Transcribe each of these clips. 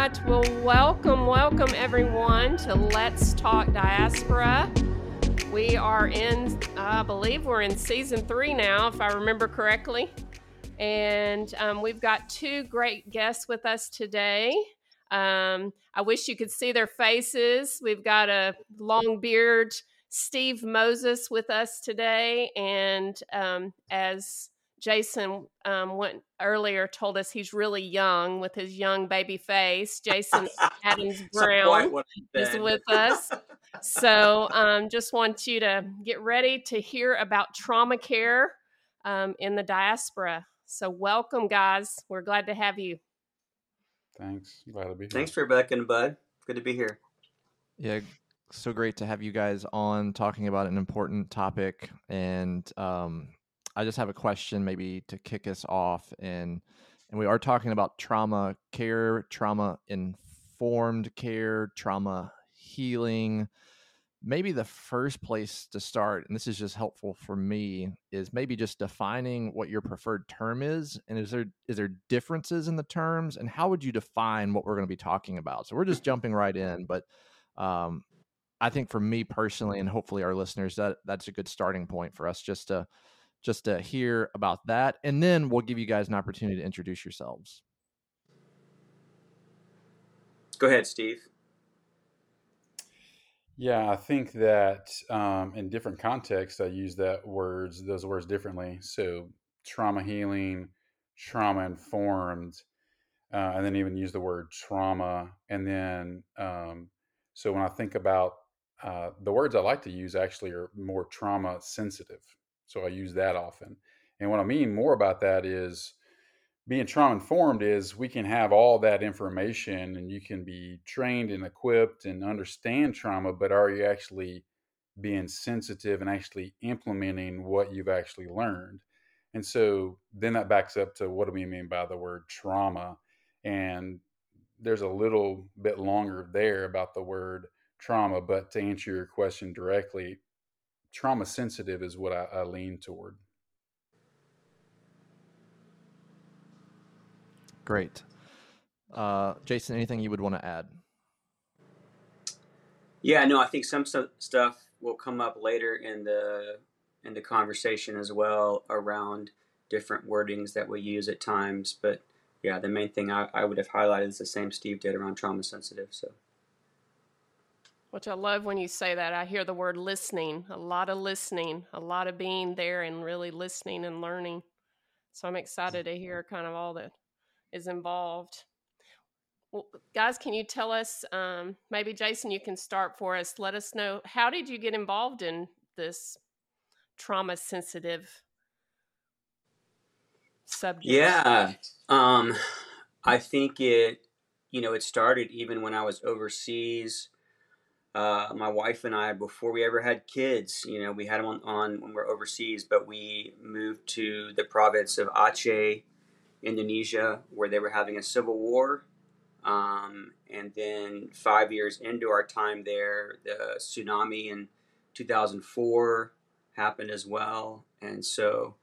right. Well, welcome, welcome everyone to Let's Talk Diaspora. We are in, I believe we're in season three now, if I remember correctly. And um, we've got two great guests with us today. Um, I wish you could see their faces. We've got a long beard, Steve Moses, with us today. And um, as Jason um, went earlier, told us he's really young with his young baby face. Jason Adams Brown is with us. so um, just want you to get ready to hear about trauma care um, in the diaspora. So welcome, guys. We're glad to have you. Thanks. Glad to be here. Thanks, Rebecca and Bud. Good to be here. Yeah, so great to have you guys on talking about an important topic and um, I just have a question maybe to kick us off and and we are talking about trauma care, trauma informed care, trauma healing. Maybe the first place to start, and this is just helpful for me, is maybe just defining what your preferred term is. And is there is there differences in the terms? And how would you define what we're going to be talking about? So we're just jumping right in, but um, I think for me personally, and hopefully our listeners, that that's a good starting point for us just to just to hear about that. And then we'll give you guys an opportunity to introduce yourselves. Go ahead, Steve. Yeah, I think that um, in different contexts, I use that words, those words differently. So trauma healing, trauma informed, uh, and then even use the word trauma. And then, um, so when I think about uh, the words I like to use, actually are more trauma sensitive. So I use that often. And what I mean more about that is being trauma informed is we can have all that information and you can be trained and equipped and understand trauma, but are you actually being sensitive and actually implementing what you've actually learned? And so then that backs up to what do we mean by the word trauma? And there's a little bit longer there about the word trauma, but to answer your question directly, trauma sensitive is what I, I lean toward. Great. Uh, Jason, anything you would want to add? Yeah, no, I think some st- stuff will come up later in the in the conversation as well around different wordings that we use at times. But yeah, the main thing I, I would have highlighted is the same Steve did around trauma sensitive. So which I love when you say that. I hear the word listening, a lot of listening, a lot of being there and really listening and learning. So I'm excited to hear kind of all that is involved. Well, guys, can you tell us? Um, maybe Jason, you can start for us. Let us know how did you get involved in this trauma sensitive subject? Yeah, um, I think it. You know, it started even when I was overseas uh, my wife and I, before we ever had kids, you know, we had them on, on when we are overseas, but we moved to the province of Aceh, Indonesia, where they were having a civil war. Um, and then five years into our time there, the tsunami in 2004 happened as well. And so,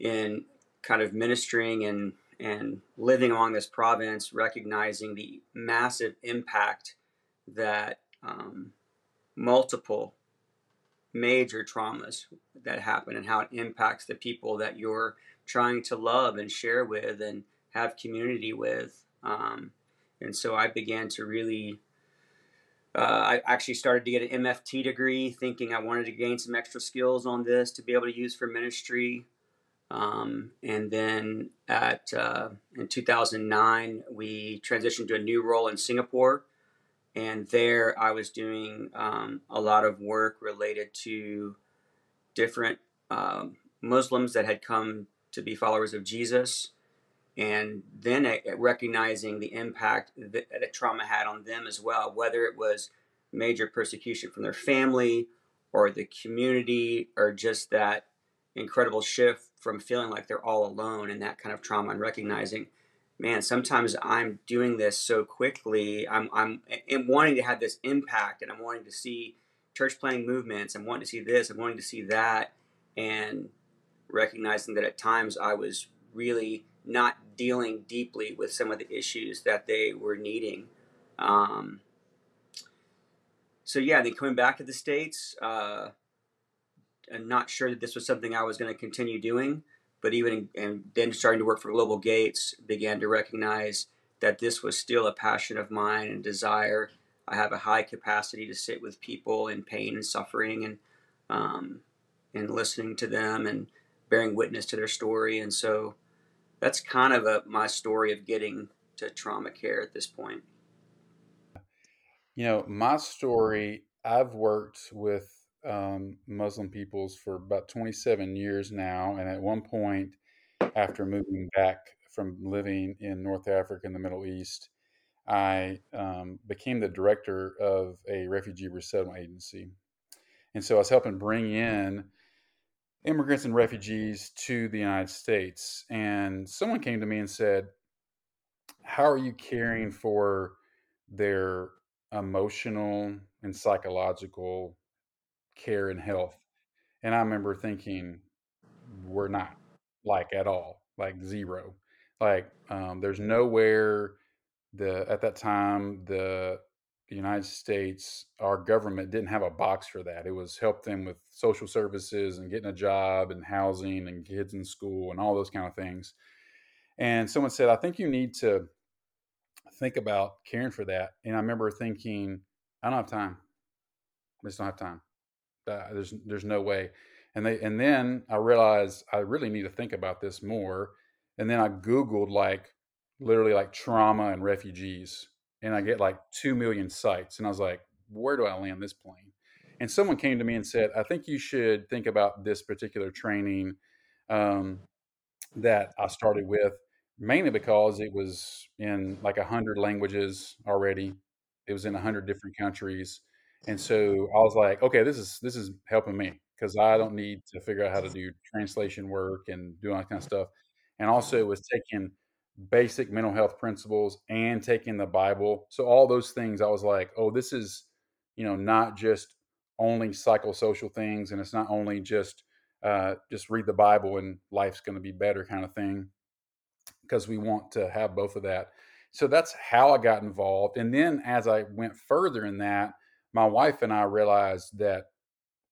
in kind of ministering and and living along this province, recognizing the massive impact that um, multiple major traumas that happen and how it impacts the people that you're trying to love and share with and have community with. Um, and so I began to really, uh, I actually started to get an MFT degree, thinking I wanted to gain some extra skills on this to be able to use for ministry. Um, and then at uh, in 2009, we transitioned to a new role in Singapore and there I was doing um, a lot of work related to different um, Muslims that had come to be followers of Jesus, and then recognizing the impact that, that trauma had on them as well, whether it was major persecution from their family or the community, or just that incredible shift from feeling like they're all alone and that kind of trauma, and recognizing man, sometimes I'm doing this so quickly. I'm I'm, I'm wanting to have this impact, and I'm wanting to see church planting movements. I'm wanting to see this. I'm wanting to see that, and recognizing that at times I was really not dealing deeply with some of the issues that they were needing. Um, so yeah, then coming back to the states, uh, I'm not sure that this was something I was going to continue doing, but even and then starting to work for Global Gates, began to recognize that this was still a passion of mine and desire. I have a high capacity to sit with people in pain and suffering, and um, and listening to them and bearing witness to their story, and so that's kind of a, my story of getting to trauma care at this point. You know, my story, I've worked with um, Muslim peoples for about 27 years now. And at one point, after moving back from living in North Africa and the Middle East, I um, became the director of a refugee resettlement agency. And so I was helping bring in immigrants and refugees to the United States. And someone came to me and said, How are you caring for their emotional and psychological care and health? And I remember thinking, We're not like at all, like zero. Like, um, there's nowhere the at that time the the United States, our government didn't have a box for that. It was help them with social services and getting a job and housing and kids in school and all those kind of things. And someone said, I think you need to think about caring for that. And I remember thinking, I don't have time. I just don't have time. Uh, there's there's no way. And they and then I realized I really need to think about this more. And then I Googled like literally like trauma and refugees and I get like 2 million sites. And I was like, where do I land this plane? And someone came to me and said, I think you should think about this particular training um, that I started with, mainly because it was in like 100 languages already. It was in 100 different countries. And so I was like, okay, this is this is helping me because I don't need to figure out how to do translation work and do all that kind of stuff. And also it was taking basic mental health principles and taking the Bible. So all those things, I was like, oh, this is, you know, not just only psychosocial things, and it's not only just uh, just read the Bible and life's going to be better kind of thing, because we want to have both of that. So that's how I got involved. And then as I went further in that, my wife and I realized that,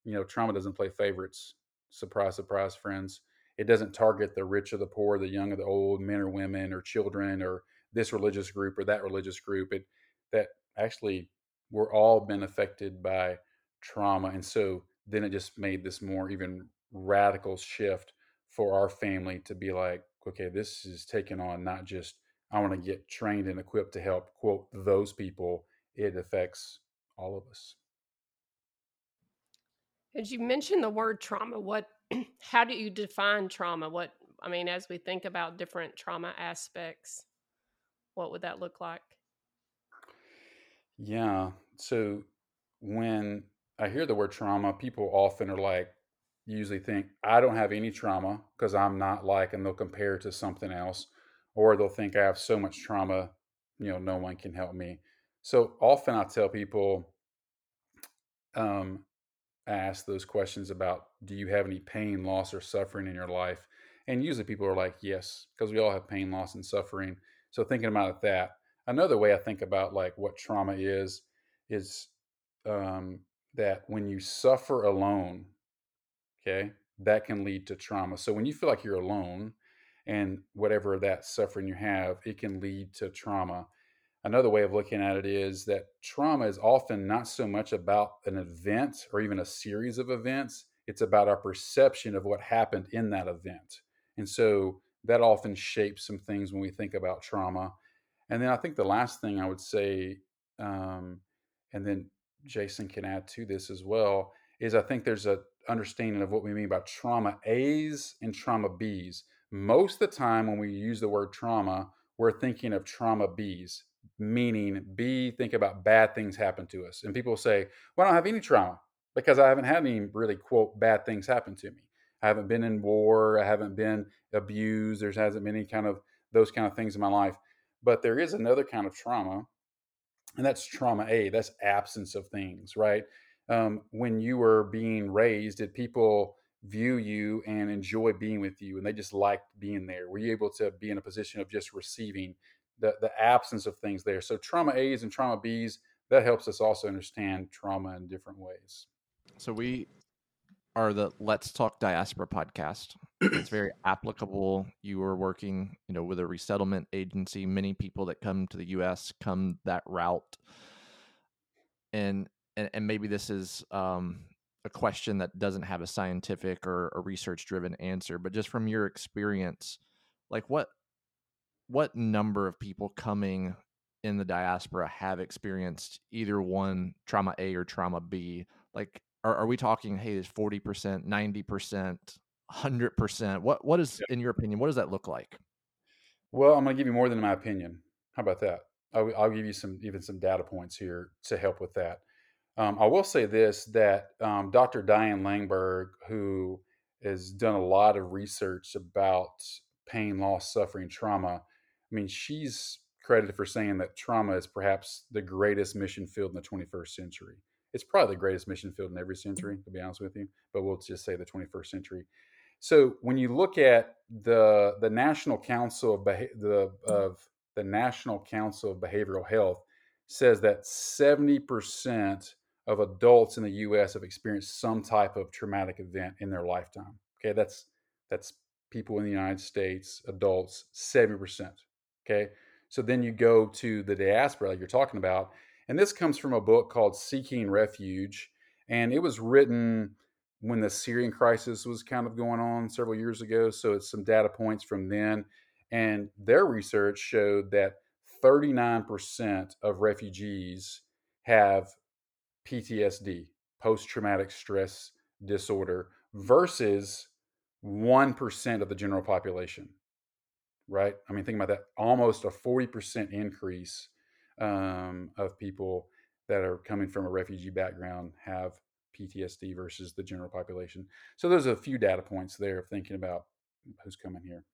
you know, trauma doesn't play favorites. Surprise, surprise, friends it doesn't target the rich or the poor, the young or the old, men or women or children or this religious group or that religious group. It that actually we're all been affected by trauma. And so then it just made this more even radical shift for our family to be like, okay, this is taking on not just I want to get trained and equipped to help quote those people. It affects all of us. As you mentioned the word trauma, what how do you define trauma? What I mean, as we think about different trauma aspects, what would that look like? Yeah. So when I hear the word trauma, people often are like, usually think, I don't have any trauma because I'm not like, and they'll compare to something else, or they'll think I have so much trauma, you know, no one can help me. So often I tell people, um, ask those questions about do you have any pain, loss, or suffering in your life? And usually people are like, yes, because we all have pain, loss, and suffering. So thinking about that, another way I think about like what trauma is, is um, that when you suffer alone, okay, that can lead to trauma. So when you feel like you're alone and whatever that suffering you have, it can lead to trauma another way of looking at it is that trauma is often not so much about an event or even a series of events it's about our perception of what happened in that event. And so that often shapes some things when we think about trauma. And then i think the last thing i would say um, and then jason can add to this as well is i think there's a understanding of what we mean by trauma a's and trauma b's. Most of the time when we use the word trauma we're thinking of trauma b's meaning B, think about bad things happen to us. And people say, well, I don't have any trauma because I haven't had any really, quote, bad things happen to me. I haven't been in war. I haven't been abused. There hasn't been any kind of those kind of things in my life. But there is another kind of trauma, and that's trauma A. That's absence of things, right? Um, when you were being raised, did people view you and enjoy being with you and they just liked being there were you able to be in a position of just receiving the, the absence of things there. So trauma a's and trauma b's that helps us also understand trauma in different ways. So we are the let's talk diaspora podcast. It's very applicable. You are working you know with a resettlement agency. Many people that come to the us come that route. And and, and maybe this is um a question that doesn't have a scientific or a research driven answer but just from your experience like what what number of people coming in the diaspora have experienced either one trauma a or trauma b? Like are, are we talking hey is 40% 90% 100% what what is in your opinion what does that look like? Well i'm going to give you more than my opinion. How about that? I'll, I'll give you some even some data points here to help with that. Um, I will say this that um, Dr. Diane Langberg, who has done a lot of research about pain, loss, suffering, trauma, I mean, she's credited for saying that trauma is perhaps the greatest mission field in the 21st century. It's probably the greatest mission field in every mm-hmm. century, to be honest with you, but we'll just say the 21st century. So when you look at the the National Council of the mm-hmm. of the National Council of Behavioral Health says that 70% of adults in the U.S. have experienced some type of traumatic event in their lifetime. Okay, that's that's people in the United States, adults, seventy percent. Okay, so then you go to the diaspora like you're talking about, and this comes from a book called Seeking Refuge, and it was written when the Syrian crisis was kind of going on several years ago. So it's some data points from then, and their research showed that 39% of refugees have PTSD, post traumatic stress disorder, versus 1% of the general population, right? I mean, think about that almost a 40% increase um, of people that are coming from a refugee background have PTSD versus the general population. So there's a few data points there of thinking about who's coming here.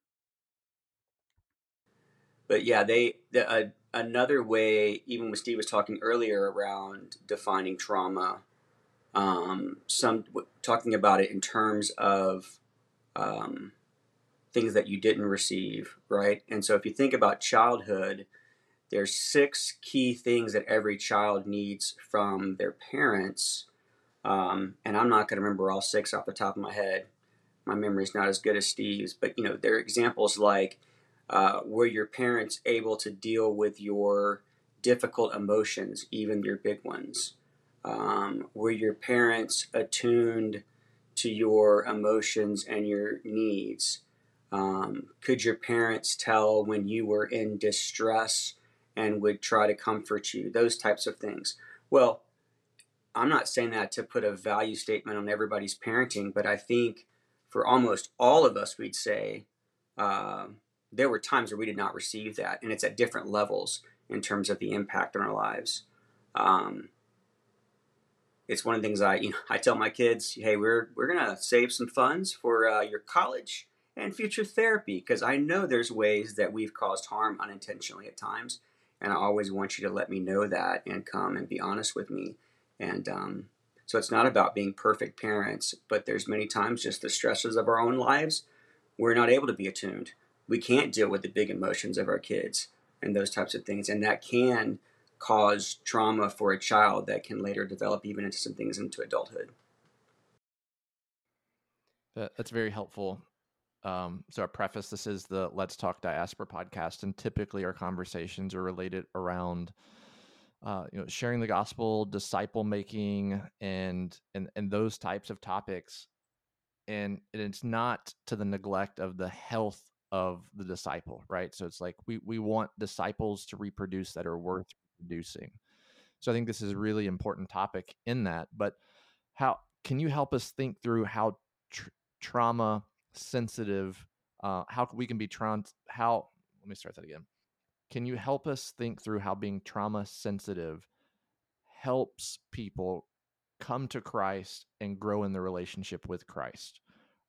But yeah, they the, uh, another way, even when Steve was talking earlier around defining trauma, um, some talking about it in terms of um, things that you didn't receive, right? And so if you think about childhood, there's six key things that every child needs from their parents. Um, and I'm not going to remember all six off the top of my head. My memory's not as good as Steve's, but you know, there are examples like uh, were your parents able to deal with your difficult emotions, even your big ones? Um, were your parents attuned to your emotions and your needs? Um, could your parents tell when you were in distress and would try to comfort you? Those types of things. Well, I'm not saying that to put a value statement on everybody's parenting, but I think for almost all of us, we'd say uh, there were times where we did not receive that, and it's at different levels in terms of the impact on our lives. Um, it's one of the things I you know I tell my kids, hey, we're we're gonna save some funds for uh, your college and future therapy because I know there's ways that we've caused harm unintentionally at times, and I always want you to let me know that and come and be honest with me. And um, so it's not about being perfect parents, but there's many times just the stresses of our own lives, we're not able to be attuned. We can't deal with the big emotions of our kids and those types of things and that can cause trauma for a child that can later develop even into some things into adulthood. That's very helpful um, so a preface this is the let's talk diaspora podcast and typically our conversations are related around uh, you know sharing the gospel disciple making and and and those types of topics and it's not to the neglect of the health of the disciple, right? So it's like we we want disciples to reproduce that are worth reproducing. So I think this is a really important topic in that. But how can you help us think through how tr- trauma sensitive, uh, how we can be trans? How let me start that again. Can you help us think through how being trauma sensitive helps people come to Christ and grow in the relationship with Christ?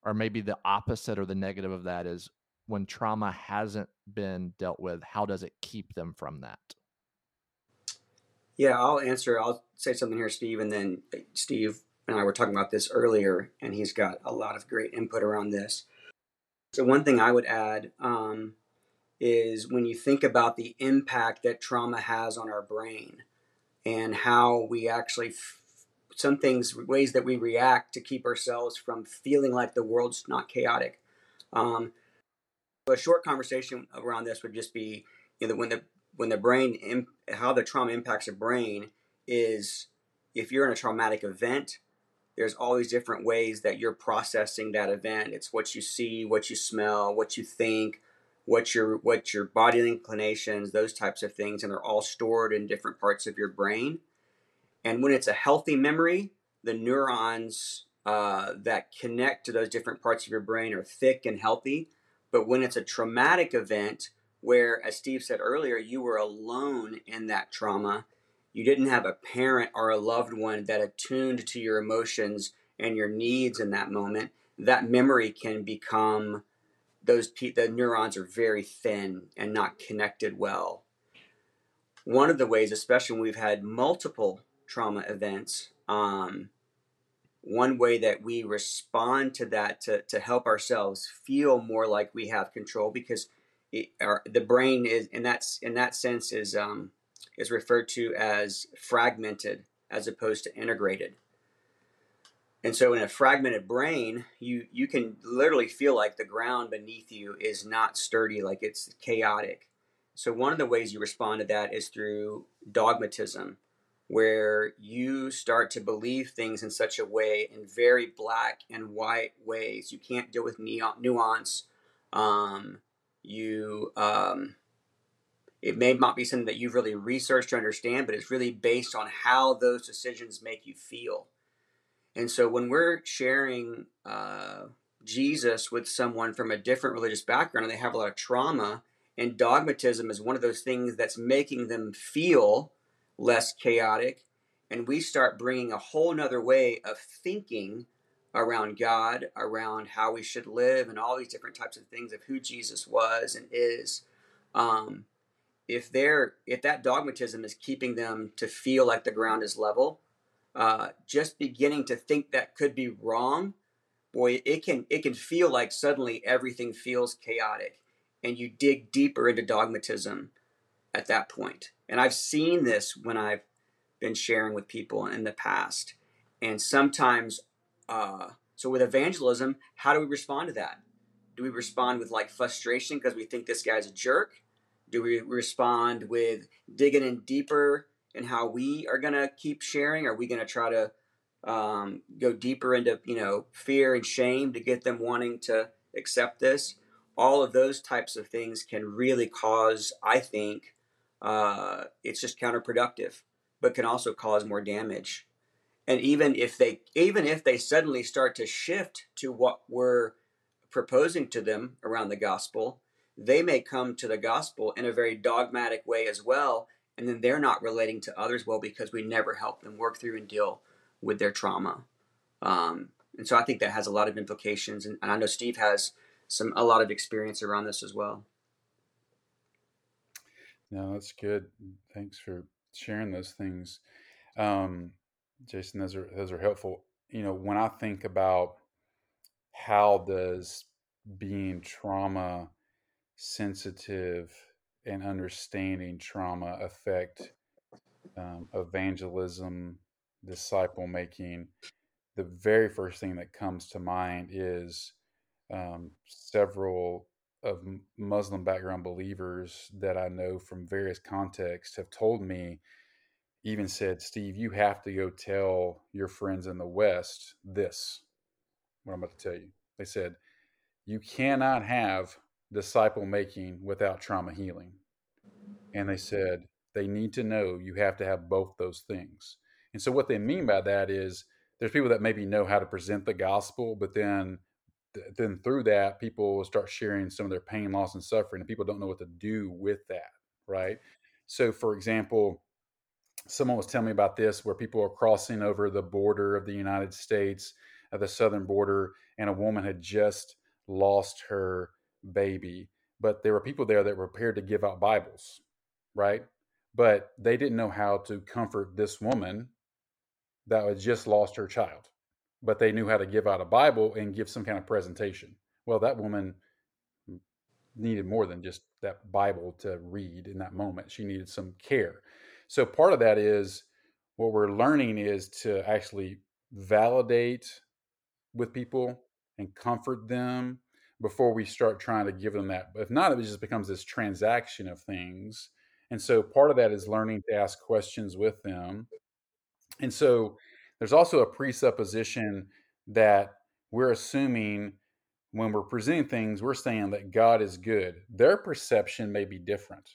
Or maybe the opposite or the negative of that is when trauma hasn't been dealt with, how does it keep them from that? Yeah, I'll answer. I'll say something here, Steve, and then Steve, and I were talking about this earlier, and he's got a lot of great input around this. So, one thing I would add um, is when you think about the impact that trauma has on our brain and how we actually, f- some things, ways that we react to keep ourselves from feeling like the world's not chaotic. Um, a short conversation around this would just be, you know, when the when the brain, how the trauma impacts the brain is if you're in a traumatic event, there's all these different ways that you're processing that event. It's what you see, what you smell, what you think, what your what your body inclinations, those types of things, and they're all stored in different parts of your brain. And when it's a healthy memory, the neurons uh, that connect to those different parts of your brain are thick and healthy. But when it's a traumatic event, where, as Steve said earlier, you were alone in that trauma, you didn't have a parent or a loved one that attuned to your emotions and your needs in that moment, that memory can become those the neurons are very thin and not connected well. One of the ways, especially when we've had multiple trauma events, um, one way that we respond to that to, to help ourselves feel more like we have control because it, our, the brain is in that in that sense is um, is referred to as fragmented as opposed to integrated. And so in a fragmented brain, you you can literally feel like the ground beneath you is not sturdy, like it's chaotic. So one of the ways you respond to that is through dogmatism, where you start to believe things in such a way in very black and white ways. You can't deal with nuance. Um, you um, it may not be something that you've really researched to understand, but it's really based on how those decisions make you feel. And so when we're sharing uh, Jesus with someone from a different religious background and they have a lot of trauma, and dogmatism is one of those things that's making them feel less chaotic, and we start bringing a whole nother way of thinking around God, around how we should live, and all these different types of things of who Jesus was and is. Um, if they're if that dogmatism is keeping them to feel like the ground is level, uh, just beginning to think that could be wrong, boy, it can it can feel like suddenly everything feels chaotic, and you dig deeper into dogmatism at that point. And I've seen this when I've been sharing with people in the past, and sometimes, uh, so with evangelism, how do we respond to that? Do we respond with like frustration because we think this guy's a jerk? Do we respond with digging in deeper and how we are going to keep sharing? Are we going to try to um, go deeper into you know fear and shame to get them wanting to accept this? All of those types of things can really cause, I think, uh, it's just counterproductive, but can also cause more damage. And even if they even if they suddenly start to shift to what we're proposing to them around the gospel, they may come to the gospel in a very dogmatic way as well, and then they're not relating to others well because we never help them work through and deal with their trauma. Um, and so I think that has a lot of implications, and, and I know Steve has some a lot of experience around this as well. No, that's good. Thanks for sharing those things, um, Jason. Those are those are helpful. You know, when I think about how does being trauma sensitive and understanding trauma affect um, evangelism, disciple making, the very first thing that comes to mind is um, several of Muslim background believers that I know from various contexts have told me, even said, Steve, you have to go tell your friends in the West this, what I'm about to tell you. They said, you cannot have disciple making without trauma healing. And they said they need to know you have to have both those things. And so what they mean by that is there's people that maybe know how to present the gospel, but then then through that people start sharing some of their pain, loss, and suffering, and people don't know what to do with that, right? So, for example, someone was telling me about this where people are crossing over the border of the United States, uh, the southern border, and a woman had just lost her baby, but there were people there that were prepared to give out Bibles, right? But they didn't know how to comfort this woman that had just lost her child, but they knew how to give out a Bible and give some kind of presentation. Well, that woman needed more than just that Bible to read in that moment. She needed some care. So part of that is what we're learning is to actually validate with people and comfort them before we start trying to give them that. But if not, it just becomes this transaction of things. And so part of that is learning to ask questions with them. And so there's also a presupposition that we're assuming when we're presenting things, we're saying that God is good. Their perception may be different.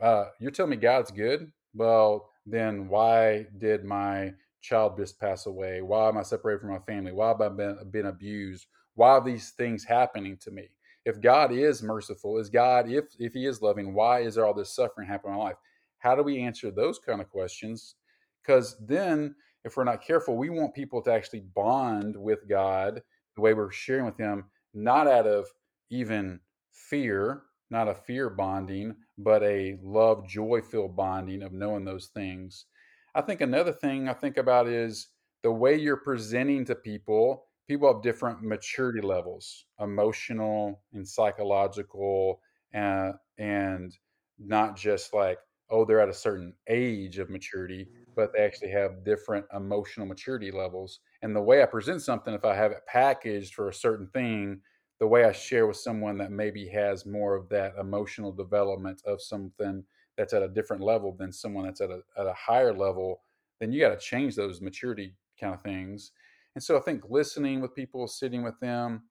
Uh, you're telling me God's good? Well, then why did my child just pass away? Why am I separated from my family? Why have I been, been abused? Why are these things happening to me? If God is merciful, is God, if, if He is loving, why is there all this suffering happening in my life? How do we answer those kind of questions? Because then, if we're not careful, we want people to actually bond with God the way we're sharing with Him not out of even fear, not a fear bonding, but a love, joy filled bonding of knowing those things. I think another thing I think about is the way you're presenting to people. People have different maturity levels, emotional and psychological, and, and not just like, oh, they're at a certain age of maturity, but they actually have different emotional maturity levels. And the way I present something, if I have it packaged for a certain thing, the way I share with someone that maybe has more of that emotional development of something that's at a different level than someone that's at a, at a higher level, then you got to change those maturity kind of things. And so I think listening with people, sitting with them,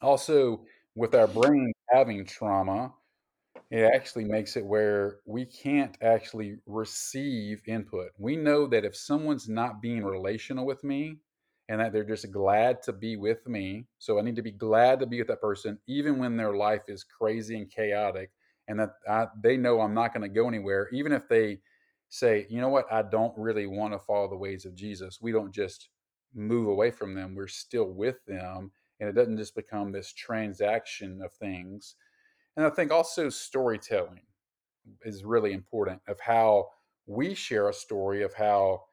also with our brain having trauma, it actually makes it where we can't actually receive input. We know that if someone's not being relational with me and that they're just glad to be with me, so I need to be glad to be with that person, even when their life is crazy and chaotic, and that I, they know I'm not going to go anywhere, even if they say, you know what, I don't really want to follow the ways of Jesus. We don't just move away from them, we're still with them. And it doesn't just become this transaction of things and I think also storytelling is really important of how we share a story of how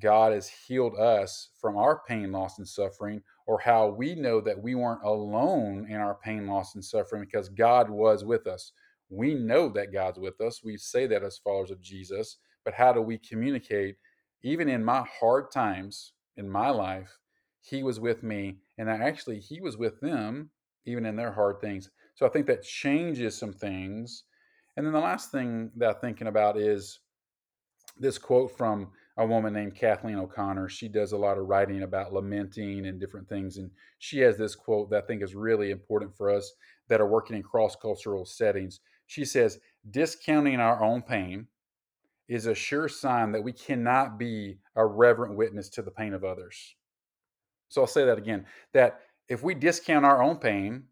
God has healed us from our pain, loss, and suffering, or how we know that we weren't alone in our pain, loss, and suffering because God was with us. We know that God's with us. We say that as followers of Jesus, but how do we communicate? Even in my hard times in my life, He was with me, and I actually, He was with them, even in their hard things. So I think that changes some things. And then the last thing that I'm thinking about is this quote from a woman named Kathleen O'Connor. She does a lot of writing about lamenting and different things. And she has this quote that I think is really important for us that are working in cross cultural settings. She says, Discounting our own pain is a sure sign that we cannot be a reverent witness to the pain of others. So I'll say that again that if we discount our own pain,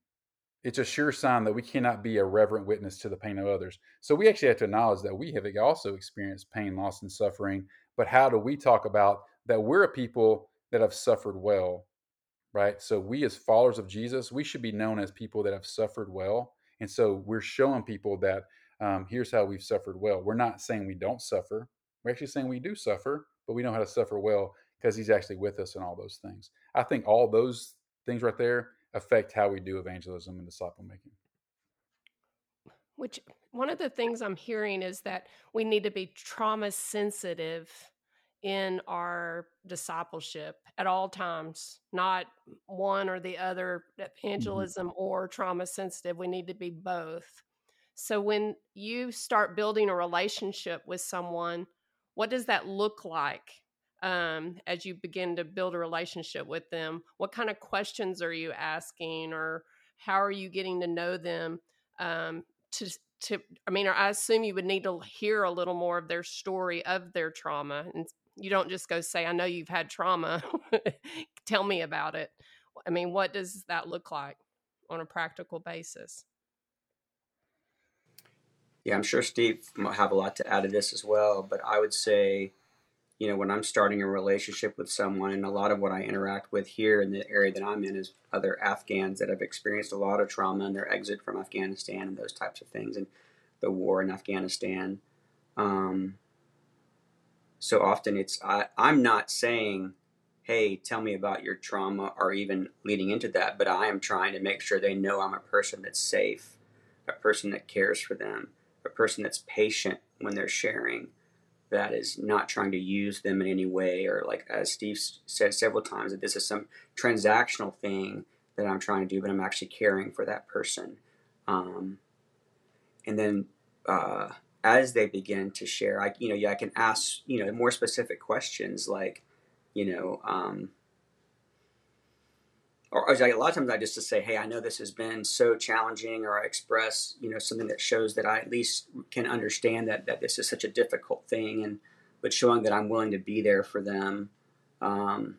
it's a sure sign that we cannot be a reverent witness to the pain of others. So we actually have to acknowledge that we have also experienced pain, loss, and suffering. But how do we talk about that we're a people that have suffered well, right? So we, as followers of Jesus, we should be known as people that have suffered well. And so we're showing people that um, here's how we've suffered well. We're not saying we don't suffer. We're actually saying we do suffer, but we know how to suffer well because He's actually with us in all those things. I think all those things right there affect how we do evangelism and disciple making. Which one of the things I'm hearing is that we need to be trauma sensitive in our discipleship at all times, not one or the other, mm-hmm. evangelism mm-hmm. or trauma sensitive. We need to be both. So when you start building a relationship with someone, what does that look like? um, as you begin to build a relationship with them? What kind of questions are you asking, or how are you getting to know them? Um, to to, I mean, I assume you would need to hear a little more of their story of their trauma, and you don't just go say, "I know you've had trauma. Tell me about it." I mean, what does that look like on a practical basis? Yeah, I'm sure Steve might have a lot to add to this as well, but I would say you know, when I'm starting a relationship with someone, and a lot of what I interact with here in the area that I'm in is other Afghans that have experienced a lot of trauma in their exit from Afghanistan and those types of things, and the war in Afghanistan. Um, so often it's I, I'm not saying hey, tell me about your trauma, or even leading into that. But I am trying to make sure they know I'm a person that's safe, a person that cares for them, a person that's patient when they're sharing, that is not trying to use them in any way, or like as Steve said several times, that this is some transactional thing that I'm trying to do, but I'm actually caring for that person. Um, and then uh, as they begin to share, I you know yeah I can ask you know more specific questions like you know um, or, a lot of times I just to say hey I know this has been so challenging or I express you know something that shows that I at least can understand that that this is such a difficult thing and but showing that I'm willing to be there for them. Um,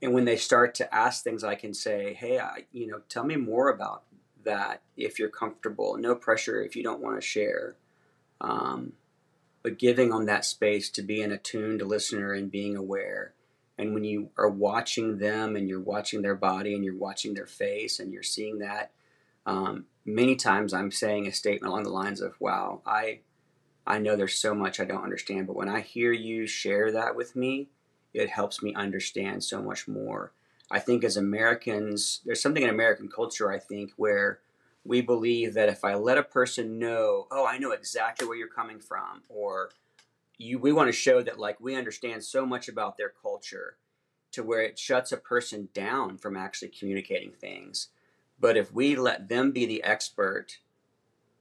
and when they start to ask things, I can say, "Hey, I, you know, tell me more about that if you're comfortable. No pressure if you don't want to share. Um, but giving on that space to be an attuned listener and being aware. And when you are watching them and you're watching their body and you're watching their face and you're seeing that, um, many times I'm saying a statement along the lines of, "Wow, I, I know there's so much I don't understand, but when I hear you share that with me, it helps me understand so much more." I think as Americans, there's something in American culture, I think, where we believe that if I let a person know, oh, I know exactly where you're coming from, or you, we want to show that like we understand so much about their culture to where it shuts a person down from actually communicating things. But if we let them be the expert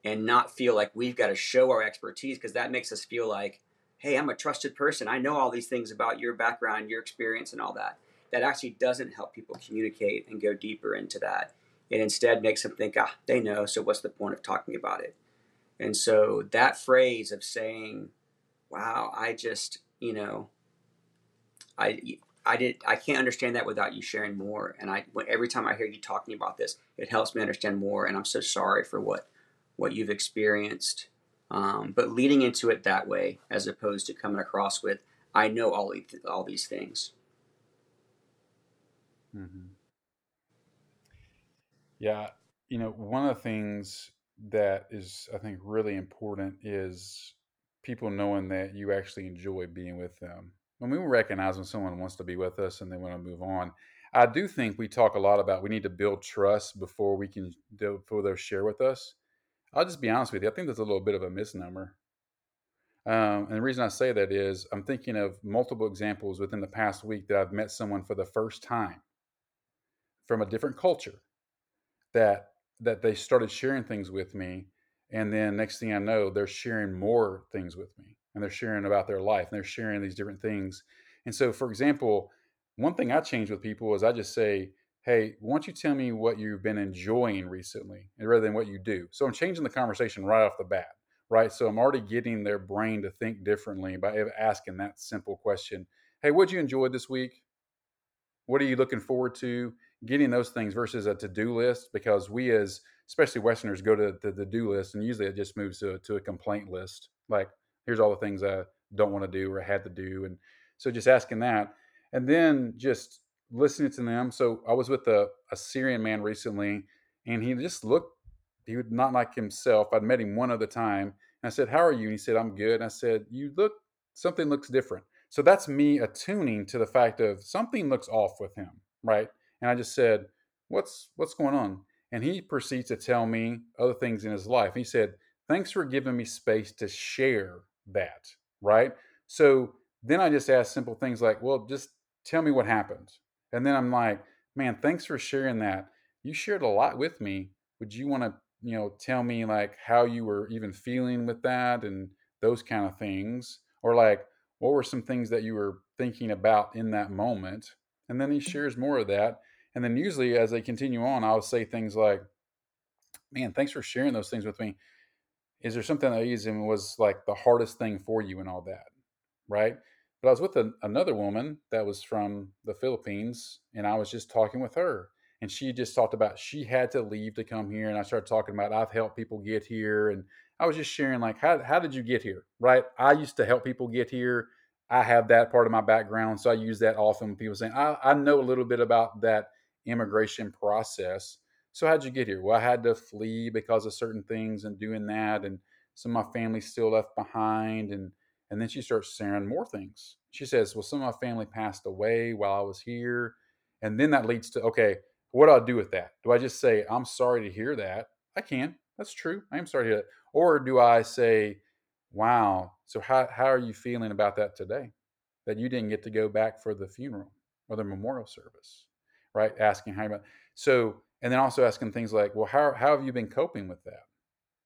and not feel like we've got to show our expertise, because that makes us feel like, hey, I'm a trusted person. I know all these things about your background, your experience, and all that that actually doesn't help people communicate and go deeper into that. It instead makes them think, ah, they know, so what's the point of talking about it? And so that phrase of saying, wow, I just, you know, I, I did, I can't understand that without you sharing more. And I, every time I hear you talking about this, it helps me understand more. And I'm so sorry for what, what you've experienced. Um, but leading into it that way, as opposed to coming across with, I know all, all these things. Mm-hmm. Yeah, you know, one of the things that is, I think, really important is people knowing that you actually enjoy being with them. When we recognize when someone wants to be with us and they want to move on, I do think we talk a lot about we need to build trust before we can before they'll share with us. I'll just be honest with you. I think that's a little bit of a misnomer. Um, and the reason I say that is I'm thinking of multiple examples within the past week that I've met someone for the first time from a different culture that that they started sharing things with me and then next thing i know they're sharing more things with me and they're sharing about their life and they're sharing these different things and so for example one thing i change with people is i just say hey why don't you tell me what you've been enjoying recently rather than what you do? So i'm changing the conversation right off the bat right? So i'm already getting their brain to think differently by asking that simple question hey what'd you enjoy this week? What are you looking forward to? Getting those things versus a to-do list because we as especially westerners go to the to-do list and usually it just moves to, to a complaint list like here's all the things i don't want to do or I had to do and so just asking that and then just listening to them so i was with a, a syrian man recently and he just looked he would not like himself i'd met him one other time and i said how are you? And he said i'm good and i said you look something looks different. So that's me attuning to the fact of something looks off with him right? And I just said, "What's what's going on?" And he proceeds to tell me other things in his life. He said, "Thanks for giving me space to share that." Right? So then I just ask simple things like, "Well, just tell me what happened." And then I'm like, "Man, thanks for sharing that. You shared a lot with me. Would you want to, you know, tell me like how you were even feeling with that and those kind of things or like what were some things that you were thinking about in that moment?" And then he mm-hmm. shares more of that and then usually as they continue on, I'll say things like, man, thanks for sharing those things with me. Is there something that using was like the hardest thing for you and all that? Right. But I was with another woman that was from the Philippines and I was just talking with her and she just talked about she had to leave to come here and i started talking about i've helped people get here and i was just sharing like how, how did you get here right i used to help people get here i have that part of my background so i use that often when people saying I, I know a little bit about that immigration process. So how'd you get here? Well, I had to flee because of certain things and doing that, and some of my family still left behind, and And then she starts sharing more things. She says, Well, some of my family passed away while I was here. And then that leads to, okay, what do I do with that? Do I just say, I'm sorry to hear that? I can. That's true. I am sorry to hear that. Or do I say, wow, so how, how are you feeling about that today? That you didn't get to go back for the funeral or the memorial service, right? Asking how about so, and then also asking things like, well, how, how have you been coping with that?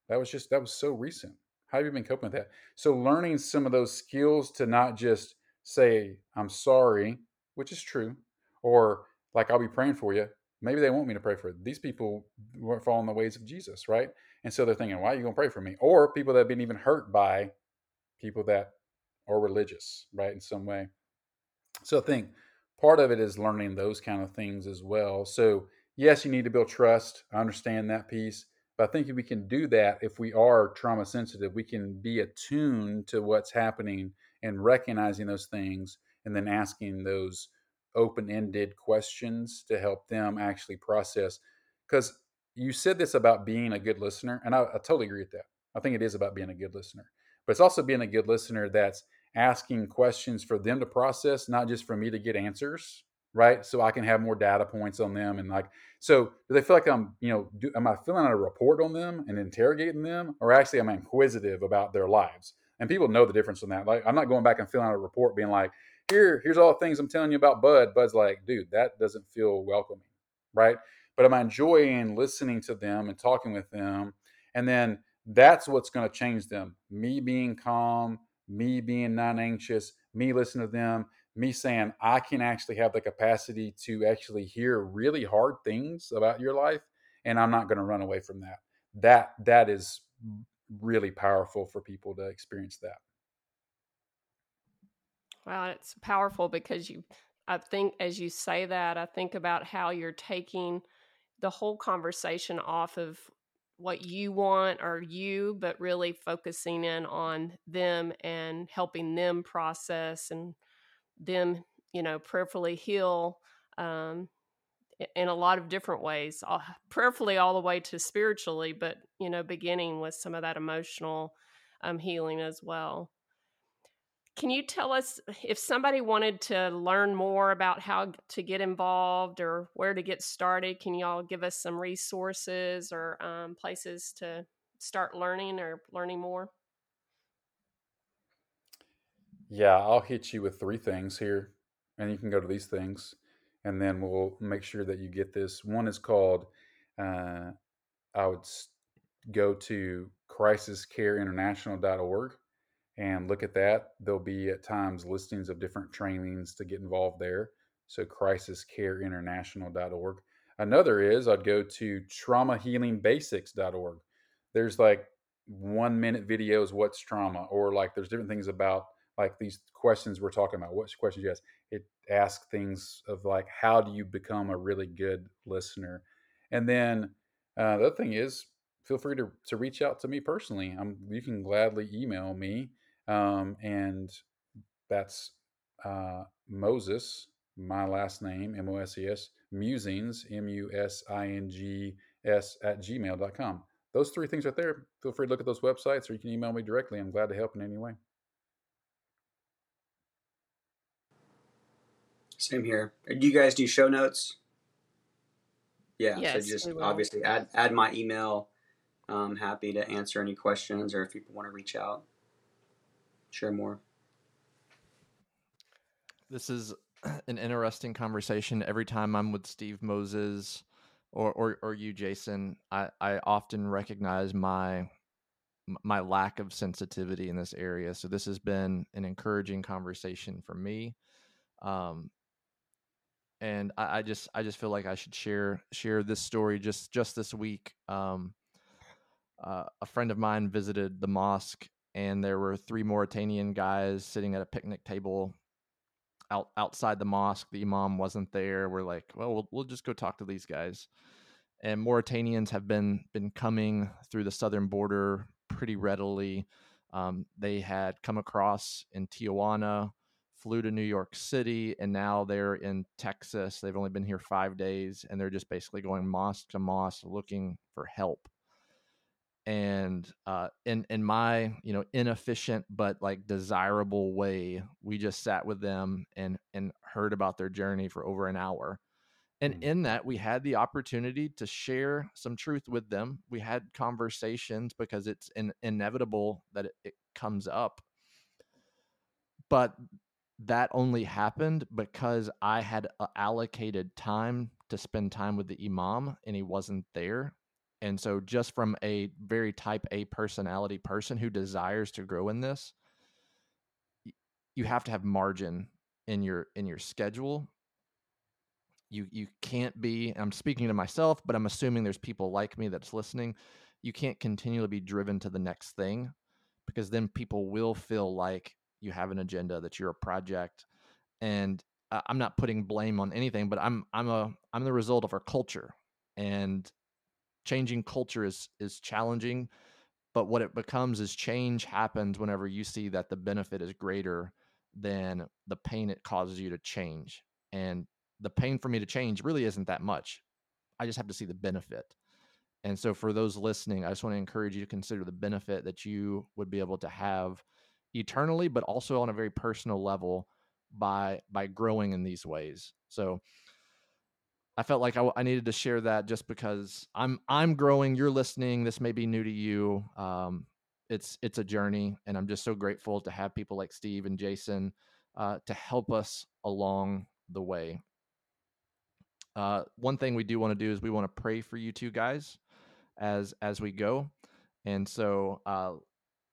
That was just, that was so recent. How have you been coping with that? So, learning some of those skills to not just say, I'm sorry, which is true, or like, I'll be praying for you. Maybe they want me to pray for these people weren't following the ways of Jesus, right? And so they're thinking, why are you going to pray for me? Or people that have been even hurt by people that are religious, right, in some way. So think part of it is learning those kind of things as well. So, yes, you need to build trust. I understand that piece. But I think if we can do that, if we are trauma sensitive, we can be attuned to what's happening and recognizing those things and then asking those open ended questions to help them actually process. Because you said this about being a good listener, and I, I, totally agree with that. I think it is about being a good listener, but it's also being a good listener that's asking questions for them to process, not just for me to get answers right? So I can have more data points on them and like so do they feel like I'm you know do, am I filling out a report on them and interrogating them or actually am I inquisitive about their lives? And people know the difference in that. Like I'm not going back and filling out a report being like here here's all the things I'm telling you about Bud. Bud's like dude that doesn't feel welcoming, right? But am I enjoying listening to them and talking with them? And then that's what's going to change them. Me being calm, me being non anxious, me listening to them, me saying I can actually have the capacity to actually hear really hard things about your life and I'm not going to run away from that. That that is really powerful for people to experience that. Well, it's powerful because you I think as you say that, I think about how you're taking the whole conversation off of what you want or you, but really focusing in on them and helping them process and them, you know, prayerfully heal um, in a lot of different ways, prayerfully all the way to spiritually, but, you know, beginning with some of that emotional um, healing as well. Can you tell us if somebody wanted to learn more about how to get involved or where to get started? Can y'all give us some resources or um, places to start learning or learning more? Yeah, I'll hit you with three things here, and you can go to these things, and then we'll make sure that you get this. One is called, uh, I would go to crisiscareinternational.org and look at that. There'll be at times listings of different trainings to get involved there. So crisiscareinternational.org. Another is I'd go to traumahealingbasics.org. There's like one minute videos, what's trauma, or like there's different things about like these questions we're talking about. What questions you ask? It asks things of like, how do you become a really good listener? And then uh, the other thing is, feel free to, to reach out to me personally. I'm, you can gladly email me. Um, and that's uh, Moses, my last name, M O S E S, musings, M U S I N G S, at gmail.com. Those three things right there. Feel free to look at those websites or you can email me directly. I'm glad to help in any way. Same here. Do you guys do show notes? Yeah, yes, so just obviously add add my email. I'm happy to answer any questions or if people want to reach out, share more. This is an interesting conversation. Every time I'm with Steve Moses or or, or you, Jason, I, I often recognize my my lack of sensitivity in this area. So this has been an encouraging conversation for me. Um, and I, I, just I just feel like I should share share this story just just this week. Um, uh, a friend of mine visited the mosque, and there were three Mauritanian guys sitting at a picnic table out outside the mosque. The imam wasn't there. We're like, well, we'll we'll just go talk to these guys. And Mauritanians have been been coming through the southern border pretty readily. Um, they had come across in Tijuana flew to New York City, and now they're in Texas. They've only been here five days, and they're just basically going mosque to mosque looking for help. And uh, in in my you know inefficient but like desirable way, we just sat with them and and heard about their journey for over an hour. And Mm. in that, we had the opportunity to share some truth with them. We had conversations because it's in, inevitable that it, it comes up. But that only happened because I had uh, allocated time to spend time with the imam and he wasn't there. And so, just from a very type A personality person who desires to grow in this, you have to have margin in your in your schedule. You you can't be i'm speaking to myself but i'm assuming there's people like me that's listening you can't continually be driven to the next thing because then people will feel like you have an agenda that you're a project. And i'm not putting blame on anything but i'm i'm a i'm the result of our culture. And changing culture is is challenging but what it becomes is change happens whenever you see that the benefit is greater than the pain it causes you to change. And the pain for me to change really isn't that much. I just have to see the benefit. And so for those listening i just want to encourage you to consider the benefit that you would be able to have eternally but also on a very personal level by by growing in these ways. So I felt like I needed to share that just because I'm I'm growing. You're listening. This may be new to you. Um, it's it's a journey, and I'm just so grateful to have people like Steve and Jason uh, to help us along the way. Uh, one thing we do want to do is we want to pray for you two guys as as we go, and so uh,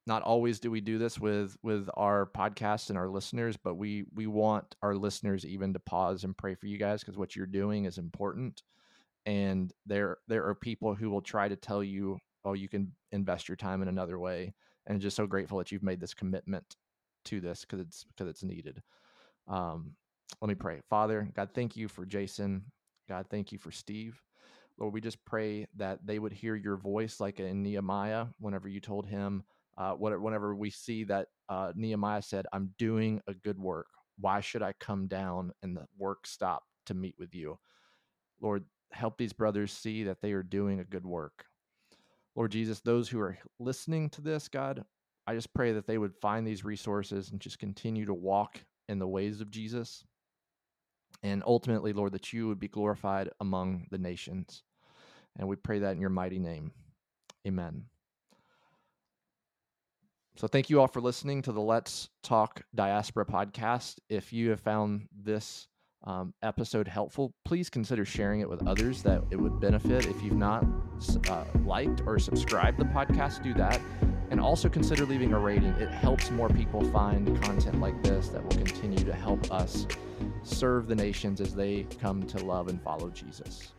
not always do we do this with with our podcast and our listeners but we we want our listeners even to pause and pray for you guys because what you're doing is important. And there there are people who will try to tell you oh you can invest your time in another way and just so grateful that you've made this commitment to this because it's because it's needed. Um let me pray. Father god thank you for jason. God thank you for steve. Lord we just pray that they would hear your voice like in nehemiah whenever you told him uh, whenever we see that uh, Nehemiah said, I'm doing a good work. Why should I come down and the work stop to meet with you? Lord, help these brothers see that they are doing a good work. Lord Jesus, those who are listening to this, God, I just pray that they would find these resources and just continue to walk in the ways of Jesus. And ultimately, Lord, that you would be glorified among the nations. And we pray that in your mighty name. Amen. So thank you all for listening to the Let's Talk Diaspora podcast. If you have found this um, episode helpful, please consider sharing it with others that it would benefit. If you've not uh, liked or subscribed the podcast, do that. And also consider leaving a rating. It helps more people find content like this that will continue to help us serve the nations as they come to love and follow Jesus.